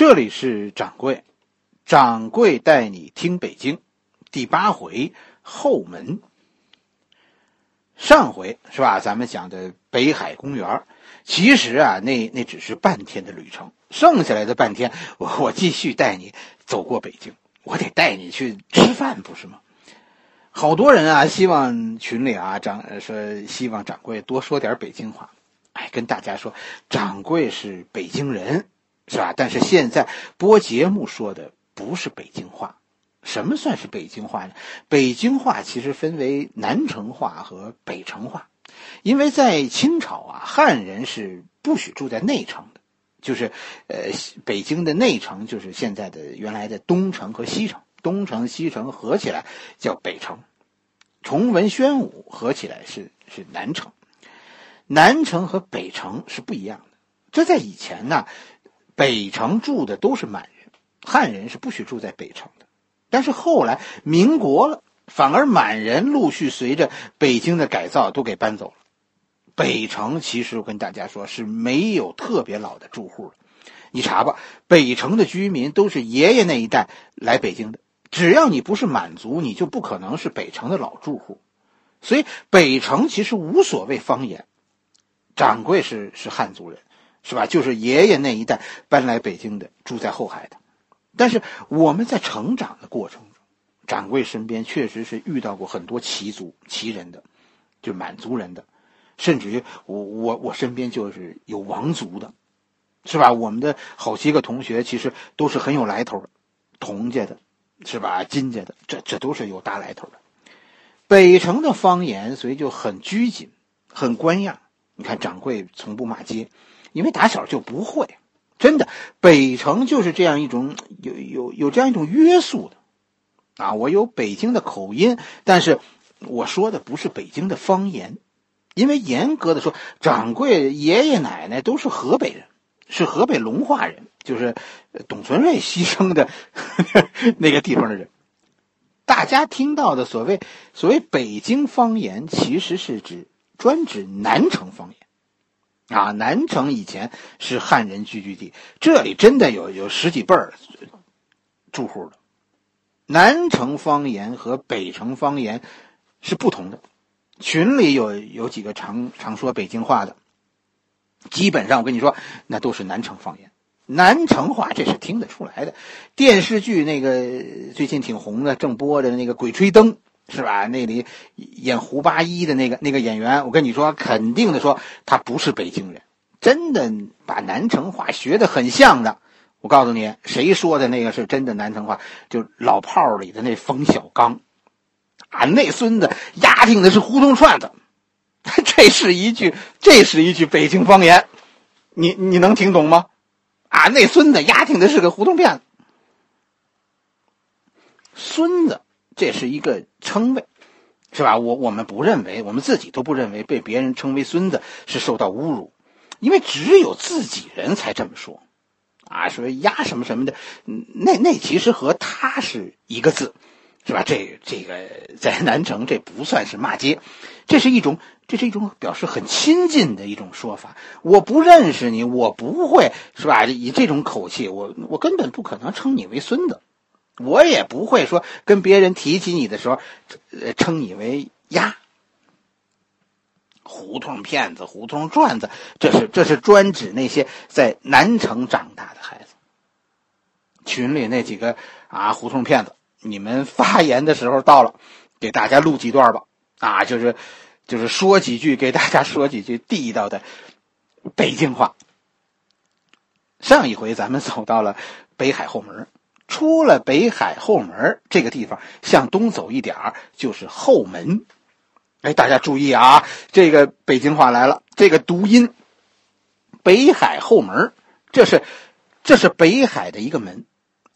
这里是掌柜，掌柜带你听北京，第八回后门。上回是吧？咱们讲的北海公园，其实啊，那那只是半天的旅程，剩下来的半天，我我继续带你走过北京，我得带你去吃饭，不是吗？好多人啊，希望群里啊，掌说希望掌柜多说点北京话，哎，跟大家说，掌柜是北京人。是吧？但是现在播节目说的不是北京话，什么算是北京话呢？北京话其实分为南城话和北城话，因为在清朝啊，汉人是不许住在内城的，就是呃，北京的内城就是现在的原来的东城和西城，东城西城合起来叫北城，崇文宣武合起来是是南城，南城和北城是不一样的。这在以前呢。北城住的都是满人，汉人是不许住在北城的。但是后来民国了，反而满人陆续随着北京的改造都给搬走了。北城其实我跟大家说是没有特别老的住户了。你查吧，北城的居民都是爷爷那一代来北京的。只要你不是满族，你就不可能是北城的老住户。所以北城其实无所谓方言。掌柜是是汉族人。是吧？就是爷爷那一代搬来北京的，住在后海的。但是我们在成长的过程中，掌柜身边确实是遇到过很多旗族、旗人的，就满族人的，甚至于我我我身边就是有王族的，是吧？我们的好些个同学其实都是很有来头的，佟家的，是吧？金家的，这这都是有大来头的。北城的方言所以就很拘谨，很官样。你看掌柜从不骂街。因为打小就不会，真的，北城就是这样一种有有有这样一种约束的，啊，我有北京的口音，但是我说的不是北京的方言，因为严格的说，掌柜爷爷奶奶都是河北人，是河北隆化人，就是董存瑞牺牲的 那个地方的人。大家听到的所谓所谓北京方言，其实是指专指南城方言。啊，南城以前是汉人聚居地，这里真的有有十几辈儿住户的。南城方言和北城方言是不同的。群里有有几个常常说北京话的，基本上我跟你说，那都是南城方言。南城话这是听得出来的。电视剧那个最近挺红的，正播着那个《鬼吹灯》。是吧？那里演胡八一的那个那个演员，我跟你说，肯定的说，他不是北京人，真的把南城话学的很像的。我告诉你，谁说的那个是真的南城话？就老炮儿里的那冯小刚，啊，那孙子压听的是胡同串子，这是一句，这是一句北京方言，你你能听懂吗？啊，那孙子压听的是个胡同骗子，孙子。这是一个称谓，是吧？我我们不认为，我们自己都不认为被别人称为孙子是受到侮辱，因为只有自己人才这么说，啊，说呀什么什么的，那那其实和他是一个字，是吧？这这个在南城这不算是骂街，这是一种这是一种表示很亲近的一种说法。我不认识你，我不会是吧？以这种口气，我我根本不可能称你为孙子。我也不会说跟别人提起你的时候，呃，称你为丫。胡同骗子、胡同转子，这是这是专指那些在南城长大的孩子。群里那几个啊，胡同骗子，你们发言的时候到了，给大家录几段吧。啊，就是就是说几句，给大家说几句地道的北京话。上一回咱们走到了北海后门。出了北海后门这个地方，向东走一点就是后门。哎，大家注意啊，这个北京话来了，这个读音“北海后门”，这是这是北海的一个门，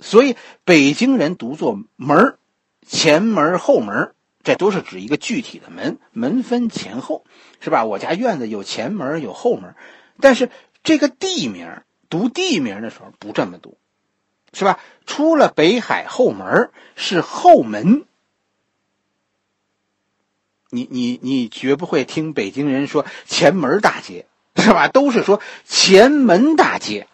所以北京人读作门前门、后门，这都是指一个具体的门，门分前后，是吧？我家院子有前门有后门，但是这个地名读地名的时候不这么读。是吧？出了北海后门是后门，你你你绝不会听北京人说前门大街，是吧？都是说前门大街，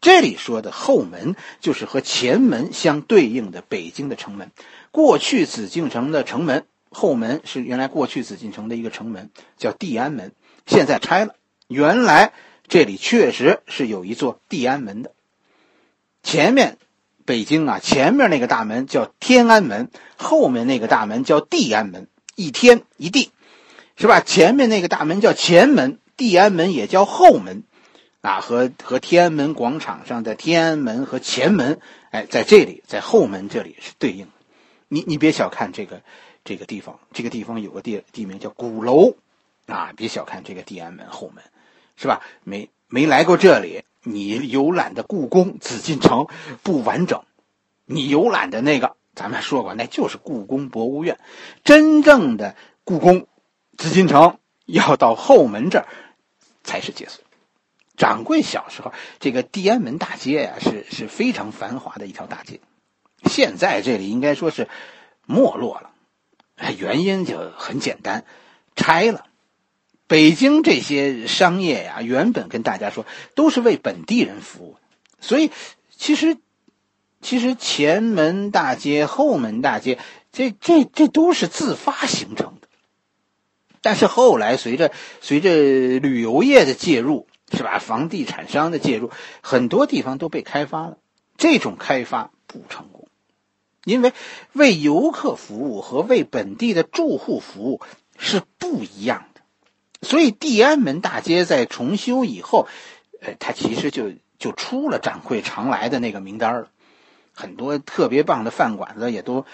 这里说的后门，就是和前门相对应的北京的城门。过去紫禁城的城门后门是原来过去紫禁城的一个城门，叫地安门，现在拆了。原来这里确实是有一座地安门的。前面北京啊，前面那个大门叫天安门，后面那个大门叫地安门，一天一地，是吧？前面那个大门叫前门，地安门也叫后门，啊，和和天安门广场上的天安门和前门，哎，在这里，在后门这里是对应的。你你别小看这个这个地方，这个地方有个地地名叫鼓楼，啊，别小看这个地安门后门，是吧？没没来过这里，你游览的故宫、紫禁城不完整。你游览的那个，咱们说过，那就是故宫博物院。真正的故宫、紫禁城要到后门这儿才是解锁。掌柜小时候，这个地安门大街呀，是是非常繁华的一条大街。现在这里应该说是没落了，原因就很简单，拆了。北京这些商业呀，原本跟大家说都是为本地人服务，所以其实其实前门大街、后门大街，这这这都是自发形成的。但是后来随着随着旅游业的介入，是吧？房地产商的介入，很多地方都被开发了。这种开发不成功。因为为游客服务和为本地的住户服务是不一样的，所以地安门大街在重修以后，呃，它其实就就出了展会常来的那个名单了。很多特别棒的饭馆子也都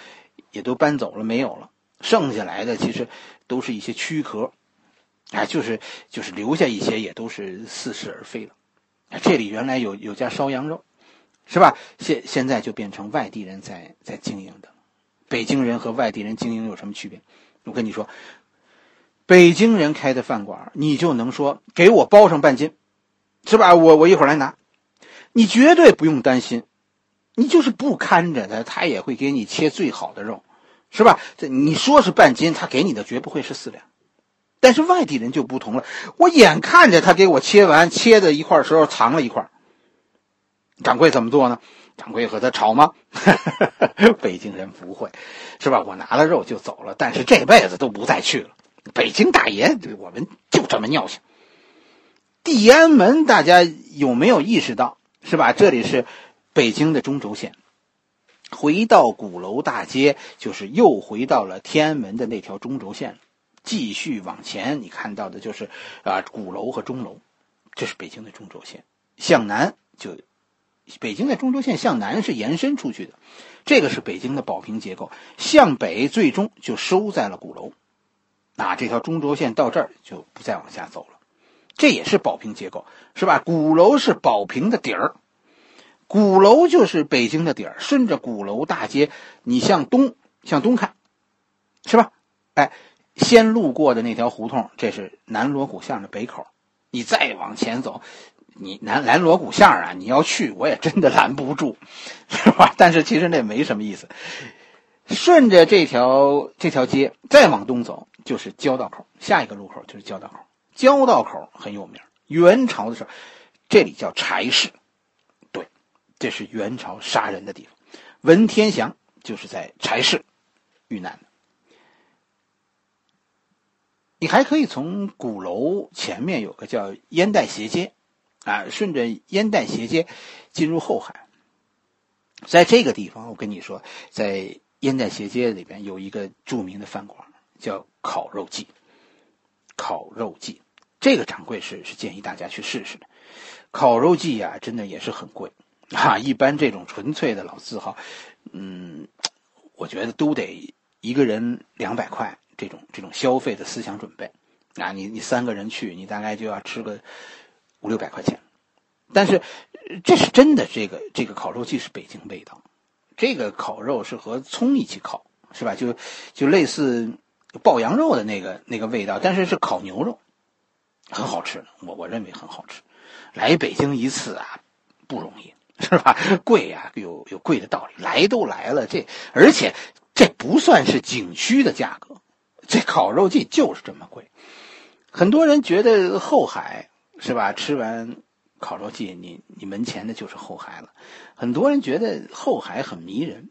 也都搬走了，没有了。剩下来的其实都是一些躯壳，哎，就是就是留下一些也都是似是而非了。这里原来有有家烧羊肉。是吧？现现在就变成外地人在在经营的，北京人和外地人经营有什么区别？我跟你说，北京人开的饭馆，你就能说给我包上半斤，是吧？我我一会儿来拿，你绝对不用担心，你就是不看着他，他也会给你切最好的肉，是吧？这你说是半斤，他给你的绝不会是四两。但是外地人就不同了，我眼看着他给我切完，切的一块时候藏了一块。掌柜怎么做呢？掌柜和他吵吗？北京人不会，是吧？我拿了肉就走了，但是这辈子都不再去了。北京大爷，对我们就这么尿性。地安门，大家有没有意识到？是吧？这里是北京的中轴线，回到鼓楼大街，就是又回到了天安门的那条中轴线继续往前，你看到的就是啊鼓楼和钟楼，这是北京的中轴线。向南就。北京的中轴线向南是延伸出去的，这个是北京的保平结构。向北最终就收在了鼓楼，那这条中轴线到这儿就不再往下走了，这也是保平结构，是吧？鼓楼是保平的底儿，鼓楼就是北京的底儿。顺着鼓楼大街，你向东向东看，是吧？哎，先路过的那条胡同，这是南锣鼓巷的北口，你再往前走。你南南锣鼓巷啊，你要去，我也真的拦不住，是吧？但是其实那没什么意思。顺着这条这条街再往东走，就是交道口，下一个路口就是交道口。交道口很有名，元朝的时候，这里叫柴市，对，这是元朝杀人的地方。文天祥就是在柴市遇难的。你还可以从鼓楼前面有个叫烟袋斜街。啊，顺着烟袋斜街进入后海，在这个地方，我跟你说，在烟袋斜街里边有一个著名的饭馆，叫烤肉记。烤肉记，这个掌柜是是建议大家去试试的。烤肉记呀，真的也是很贵啊。一般这种纯粹的老字号，嗯，我觉得都得一个人两百块这种这种消费的思想准备啊。你你三个人去，你大概就要吃个。五六百块钱，但是这是真的。这个这个烤肉季是北京味道，这个烤肉是和葱一起烤，是吧？就就类似爆羊肉的那个那个味道，但是是烤牛肉，很好吃。我我认为很好吃。来北京一次啊，不容易，是吧？贵呀，有有贵的道理。来都来了，这而且这不算是景区的价格，这烤肉季就是这么贵。很多人觉得后海。是吧？吃完考州记，你你门前的就是后海了。很多人觉得后海很迷人，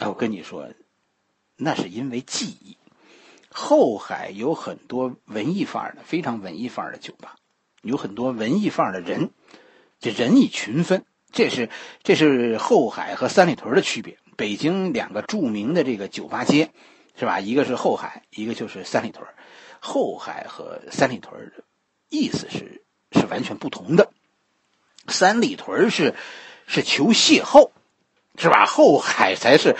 哎，我跟你说，那是因为记忆。后海有很多文艺范儿的，非常文艺范儿的酒吧，有很多文艺范儿的人，这人以群分，这是这是后海和三里屯的区别。北京两个著名的这个酒吧街，是吧？一个是后海，一个就是三里屯。后海和三里屯的意思是是完全不同的。三里屯是是求邂逅，是吧？后海才是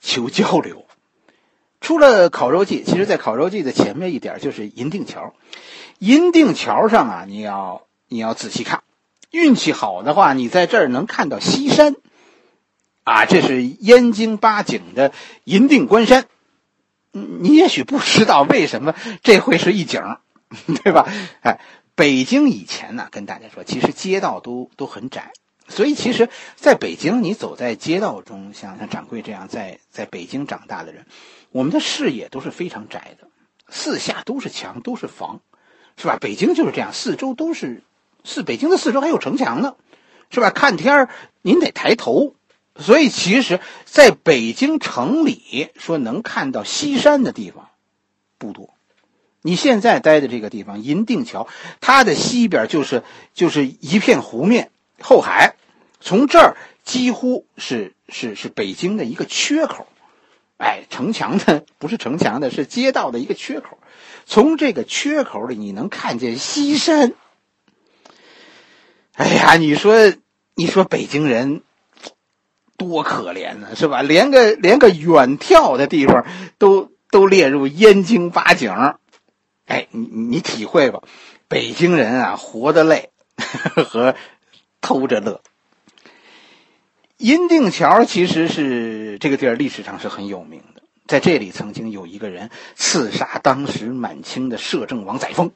求交流。出了烤肉季，其实，在烤肉季的前面一点就是银锭桥。银锭桥上啊，你要你要仔细看，运气好的话，你在这儿能看到西山。啊，这是燕京八景的银锭关山。你也许不知道为什么这会是一景，对吧？哎，北京以前呢，跟大家说，其实街道都都很窄，所以其实在北京，你走在街道中，像像掌柜这样在在北京长大的人。我们的视野都是非常窄的，四下都是墙，都是房，是吧？北京就是这样，四周都是，是北京的四周还有城墙呢，是吧？看天儿您得抬头，所以其实在北京城里说能看到西山的地方不多。你现在待的这个地方银锭桥，它的西边就是就是一片湖面后海，从这儿几乎是是是北京的一个缺口。哎，城墙的不是城墙的，是街道的一个缺口。从这个缺口里，你能看见西山。哎呀，你说，你说北京人多可怜呢，是吧？连个连个远眺的地方都都列入燕京八景。哎，你你体会吧，北京人啊，活得累 和偷着乐。银锭桥其实是这个地儿历史上是很有名的，在这里曾经有一个人刺杀当时满清的摄政王载沣，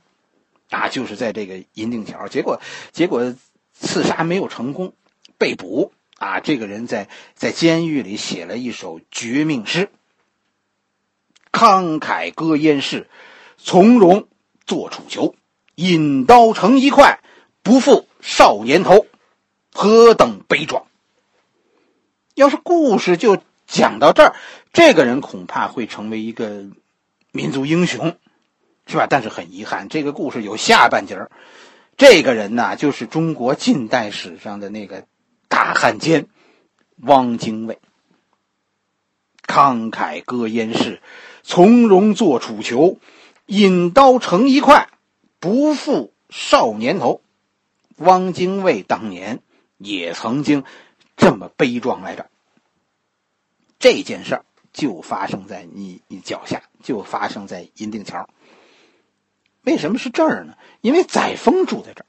啊，就是在这个银锭桥，结果结果刺杀没有成功，被捕啊，这个人在在监狱里写了一首绝命诗：慷慨歌燕市，从容做楚囚，引刀成一块，不负少年头，何等悲壮！要是故事就讲到这儿，这个人恐怕会成为一个民族英雄，是吧？但是很遗憾，这个故事有下半截儿。这个人呢，就是中国近代史上的那个大汉奸汪精卫。慷慨歌燕市，从容做楚囚，引刀成一块，不负少年头。汪精卫当年也曾经。这么悲壮来着，这件事儿就发生在你你脚下，就发生在银锭桥。为什么是这儿呢？因为载沣住在这儿，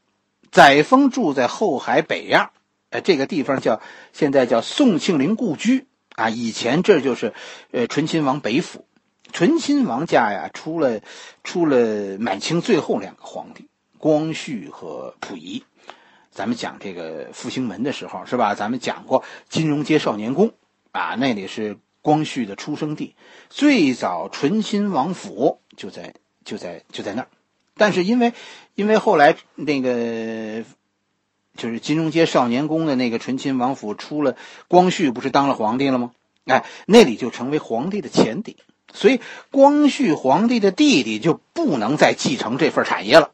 载沣住在后海北院，呃，这个地方叫现在叫宋庆龄故居啊。以前这就是呃醇亲王北府，醇亲王家呀出了出了满清最后两个皇帝光绪和溥仪。咱们讲这个复兴门的时候，是吧？咱们讲过金融街少年宫，啊，那里是光绪的出生地，最早醇亲王府就在就在就在那儿。但是因为因为后来那个就是金融街少年宫的那个醇亲王府出了光绪，不是当了皇帝了吗？哎，那里就成为皇帝的前邸，所以光绪皇帝的弟弟就不能再继承这份产业了。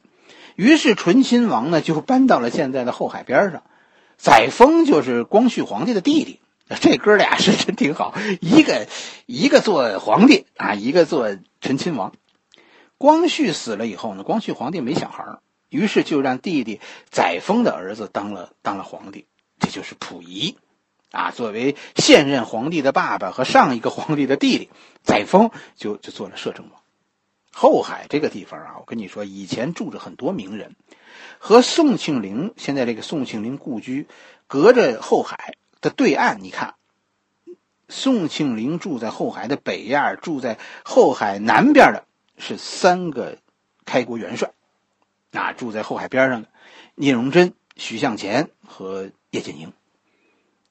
于是醇亲王呢就搬到了现在的后海边上，载沣就是光绪皇帝的弟弟，这哥俩是真挺好，一个一个做皇帝啊，一个做醇亲王。光绪死了以后呢，光绪皇帝没小孩于是就让弟弟载沣的儿子当了当了皇帝，这就是溥仪，啊，作为现任皇帝的爸爸和上一个皇帝的弟弟，载沣就就做了摄政王。后海这个地方啊，我跟你说，以前住着很多名人，和宋庆龄现在这个宋庆龄故居隔着后海的对岸。你看，宋庆龄住在后海的北院，住在后海南边的是三个开国元帅，啊，住在后海边上的聂荣臻、徐向前和叶剑英，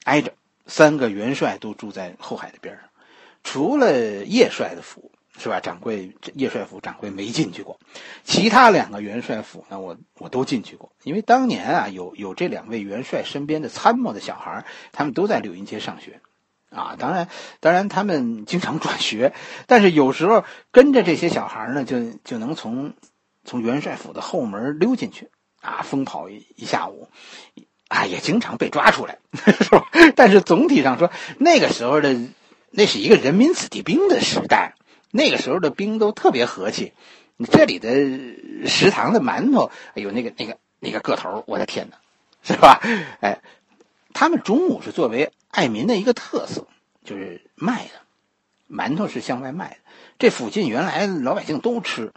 挨着三个元帅都住在后海的边上，除了叶帅的府。是吧？掌柜叶帅府掌柜没进去过，其他两个元帅府呢，我我都进去过。因为当年啊，有有这两位元帅身边的参谋的小孩，他们都在柳荫街上学，啊，当然当然他们经常 转学，但是有时候跟着这些小孩呢，就就能从从元帅府的后门溜进去，啊，疯跑一一下午，啊，也经常被抓出来，但是总体上说，那个时候的那是一个人民子弟兵的时代。那个时候的兵都特别和气，这里的食堂的馒头，哎呦，那个那个那个个头，我的天哪，是吧？哎，他们中午是作为爱民的一个特色，就是卖的，馒头是向外卖的。这附近原来老百姓都吃，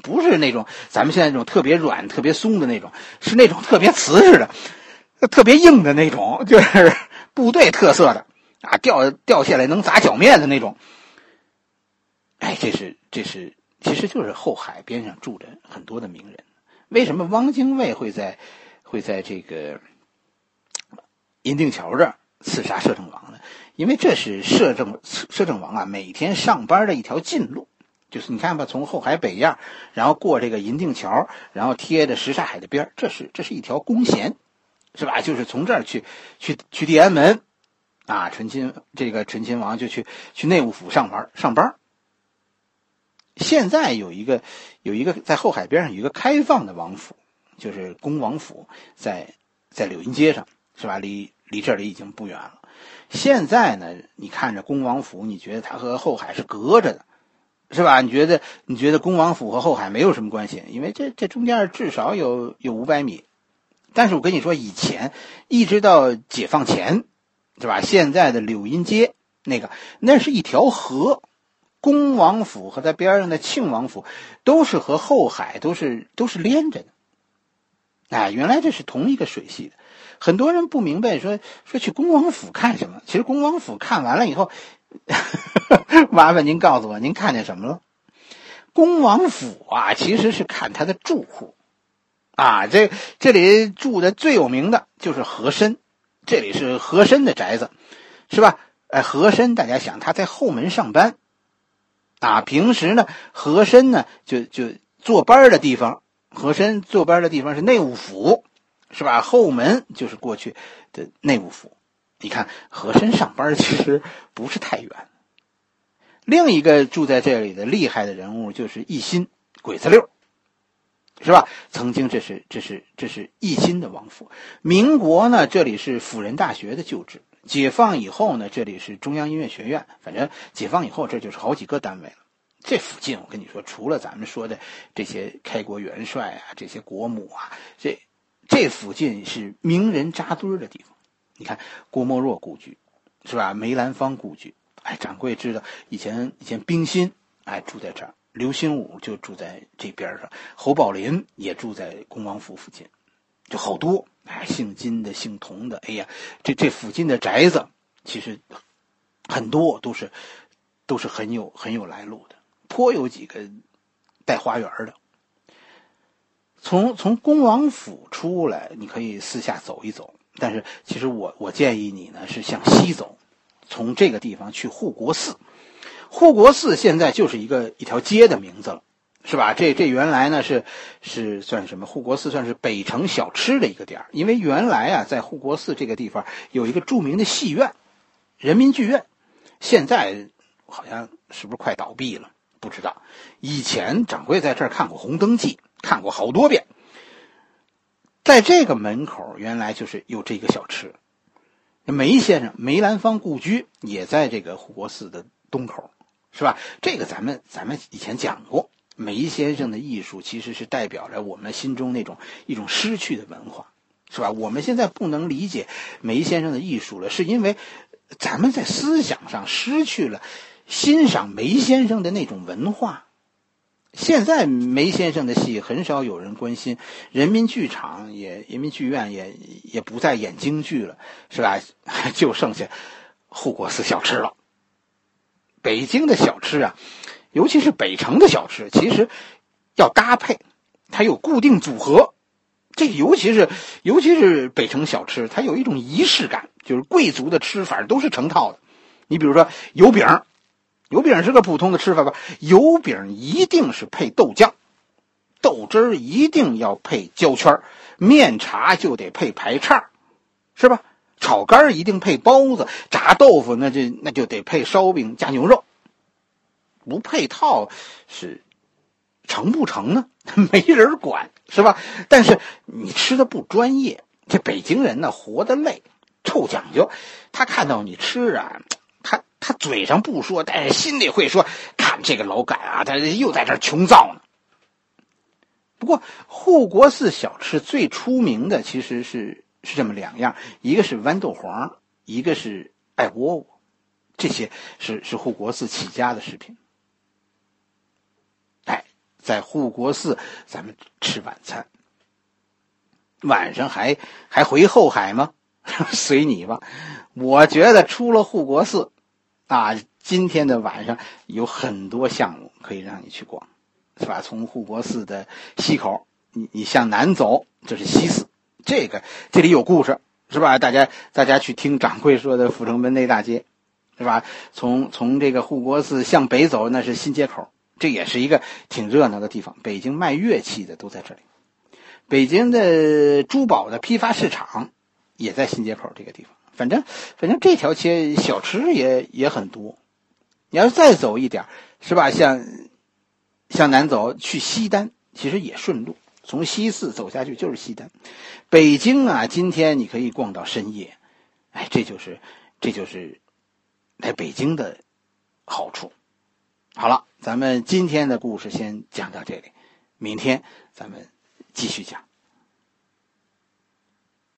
不是那种咱们现在这种特别软、特别松的那种，是那种特别瓷实的、特别硬的那种，就是部队特色的啊，掉掉下来能砸脚面的那种。哎，这是这是，其实就是后海边上住着很多的名人。为什么汪精卫会在会在这个银锭桥这儿刺杀摄政王呢？因为这是摄政摄政王啊每天上班的一条近路。就是你看吧，从后海北沿，然后过这个银锭桥，然后贴着什刹海的边这是这是一条公弦，是吧？就是从这儿去去去地安门啊，醇亲这个醇亲王就去去内务府上班上班。现在有一个，有一个在后海边上有一个开放的王府，就是恭王府，在在柳荫街上，是吧？离离这里已经不远了。现在呢，你看着恭王府，你觉得它和后海是隔着的，是吧？你觉得你觉得恭王府和后海没有什么关系，因为这这中间至少有有五百米。但是我跟你说，以前一直到解放前，是吧？现在的柳荫街那个，那是一条河。恭王府和在边上的庆王府，都是和后海都是都是连着的。哎，原来这是同一个水系的。很多人不明白，说说去恭王府看什么？其实恭王府看完了以后，麻烦您告诉我，您看见什么了？恭王府啊，其实是看他的住户。啊，这这里住的最有名的就是和珅，这里是和珅的宅子，是吧？哎，和珅，大家想他在后门上班。啊，平时呢，和珅呢就就坐班的地方，和珅坐班的地方是内务府，是吧？后门就是过去的内务府。你看和珅上班其实不是太远。另一个住在这里的厉害的人物就是奕欣，鬼子六，是吧？曾经这是这是这是一心的王府。民国呢，这里是辅仁大学的旧址。解放以后呢，这里是中央音乐学院。反正解放以后，这就是好几个单位了。这附近，我跟你说，除了咱们说的这些开国元帅啊，这些国母啊，这这附近是名人扎堆的地方。你看郭沫若故居，是吧？梅兰芳故居，哎，掌柜知道以前以前冰心哎住在这儿，刘心武就住在这边上，侯宝林也住在恭王府附近，就好多。哎，姓金的、姓童的，哎呀，这这附近的宅子，其实很多都是都是很有很有来路的，颇有几个带花园的。从从恭王府出来，你可以四下走一走，但是其实我我建议你呢是向西走，从这个地方去护国寺。护国寺现在就是一个一条街的名字了。是吧？这这原来呢是是算什么？护国寺算是北城小吃的一个点，因为原来啊在护国寺这个地方有一个著名的戏院，人民剧院，现在好像是不是快倒闭了？不知道。以前掌柜在这儿看过《红灯记》，看过好多遍。在这个门口原来就是有这个小吃，梅先生梅兰芳故居也在这个护国寺的东口，是吧？这个咱们咱们以前讲过。梅先生的艺术其实是代表着我们心中那种一种失去的文化，是吧？我们现在不能理解梅先生的艺术了，是因为咱们在思想上失去了欣赏梅先生的那种文化。现在梅先生的戏很少有人关心，人民剧场也人民剧院也也不再演京剧了，是吧？就剩下护国寺小吃了。北京的小吃啊。尤其是北城的小吃，其实要搭配，它有固定组合。这尤其是尤其是北城小吃，它有一种仪式感，就是贵族的吃法都是成套的。你比如说油饼，油饼是个普通的吃法吧？油饼一定是配豆浆，豆汁儿一定要配焦圈面茶就得配排叉，是吧？炒肝一定配包子，炸豆腐那就那就得配烧饼加牛肉，不配套是成不成呢？没人管，是吧？但是你吃的不专业，这北京人呢活得累，臭讲究，他看到你吃啊。他嘴上不说，但是心里会说：“看这个老杆啊，他又在这穷造呢。”不过护国寺小吃最出名的其实是是这么两样，一个是豌豆黄，一个是艾窝窝，这些是是护国寺起家的食品。哎，在护国寺咱们吃晚餐，晚上还还回后海吗？随你吧。我觉得出了护国寺。啊，今天的晚上有很多项目可以让你去逛，是吧？从护国寺的西口，你你向南走就是西寺，这个这里有故事，是吧？大家大家去听掌柜说的阜成门内大街，是吧？从从这个护国寺向北走，那是新街口，这也是一个挺热闹的地方。北京卖乐器的都在这里，北京的珠宝的批发市场也在新街口这个地方。反正，反正这条街小吃也也很多。你要再走一点，是吧？向向南走去西单，其实也顺路，从西四走下去就是西单。北京啊，今天你可以逛到深夜，哎，这就是这就是来北京的好处。好了，咱们今天的故事先讲到这里，明天咱们继续讲。